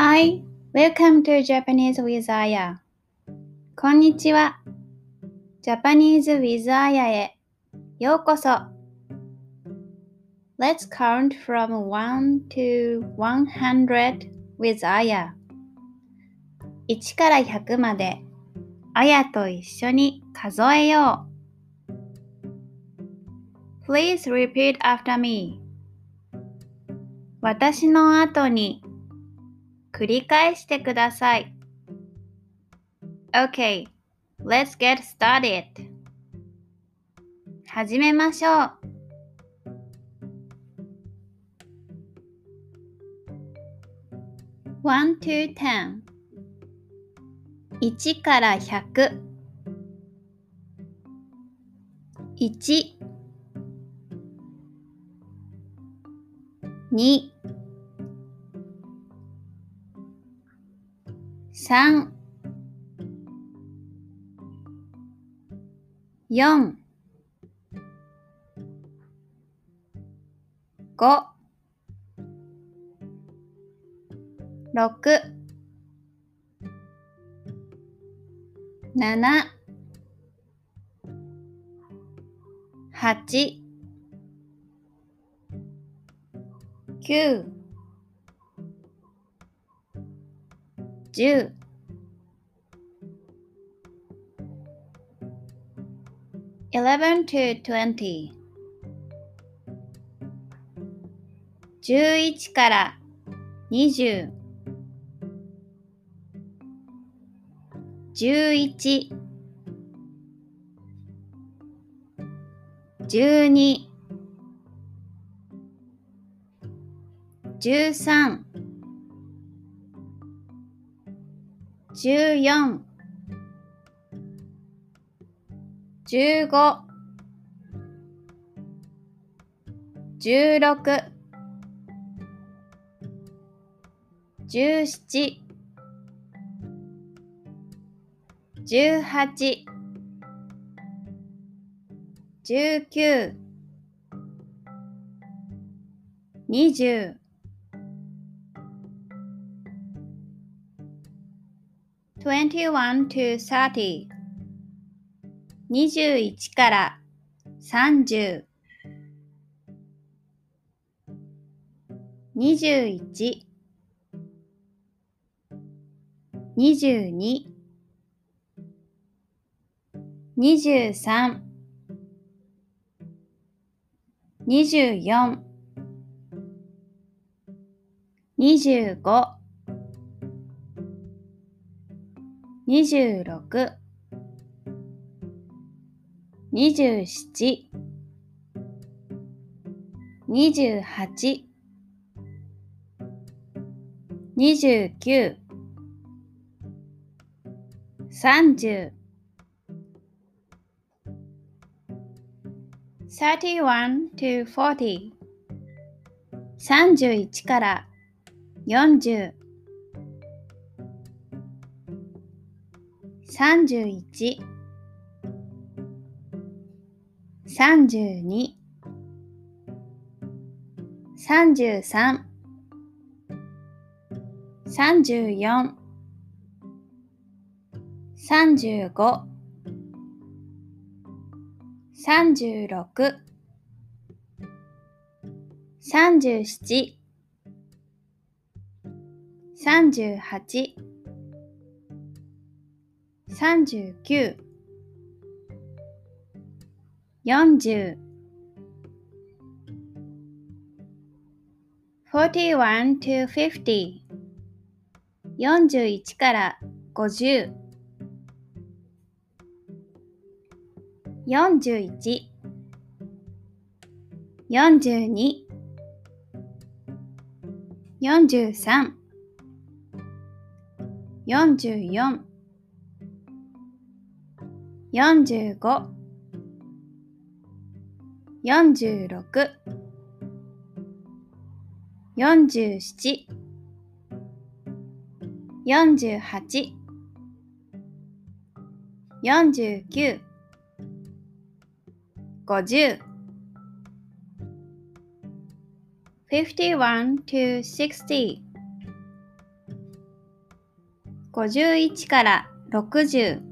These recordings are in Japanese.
Hi, welcome to Japanese with Aya. こんにちは。Japanese with Aya へようこそ。Let's count from 1 to 100 with Aya. 1から100まで、あやと一緒に数えよう。Please repeat after me. 私の後に繰り返してください。Okay, let's get started. 始めましょう。1 to 10 1から100 1 2 3 4 5 6 7 8 9 10 11 to 20 11から20 11 12 13 14 15 16 17 18 19 20 21 to 30 21から30 21 22 23 24 25 26 27 28 29 30 31 to 40 31から40 31 32 33 34 35 36 37 38三十九、四十、forty-one to fifty、四十一から五十、四十一、四十二、四十三、四十四。45 46 47 48 49 50 51 to 60 51から60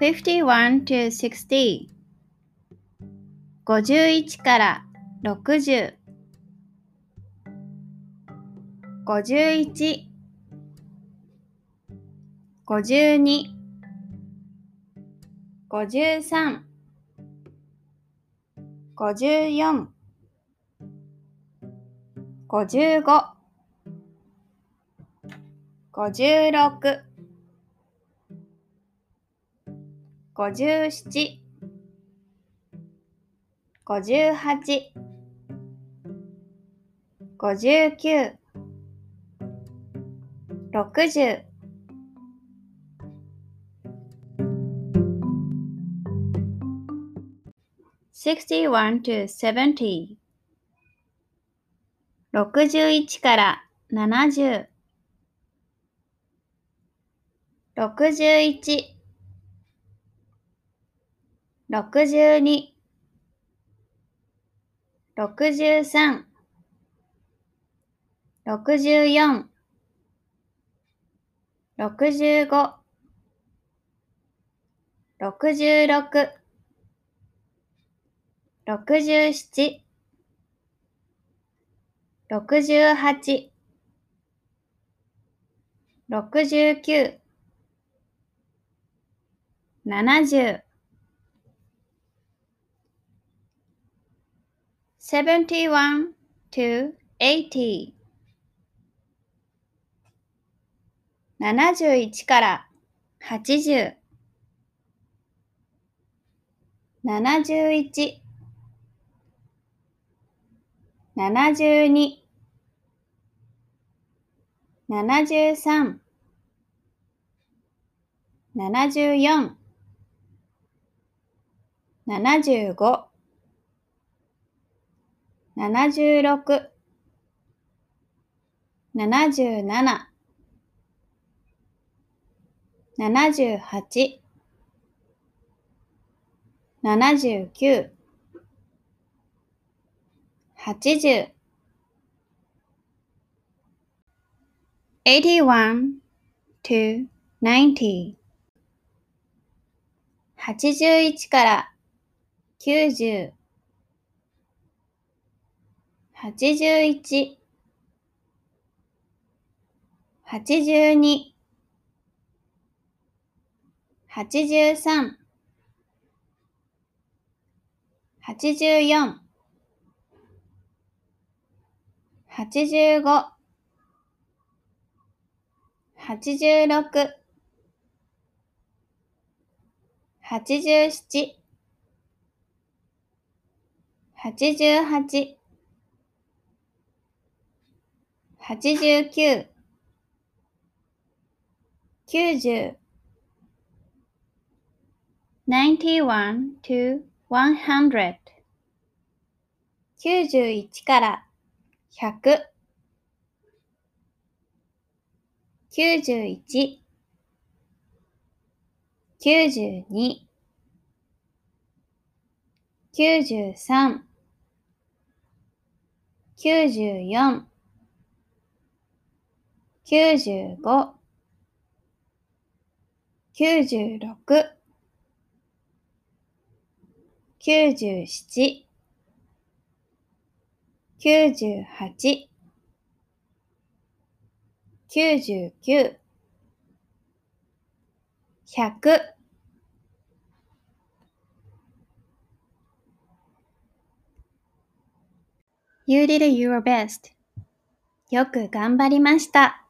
51 to 60 51から60 51 52 53 54 55 56五十七、五十八、五十九、六十。sixty one to seventy 六十一から七十。六十一。70 61 62 63 64 65 66 67 68 69 70 Seventy one to eighty. 七十一から八十。七十一。七十二。七十三。七十四。七十五。76 77 78 79 80 81 to 90 81から90 81 82 83 84 85 86 87 88 89 90 91 to 100 91から100 91 92 93 94九十五、九十六、九十七、九十八、九十九、百、You did your best. よく頑張りました。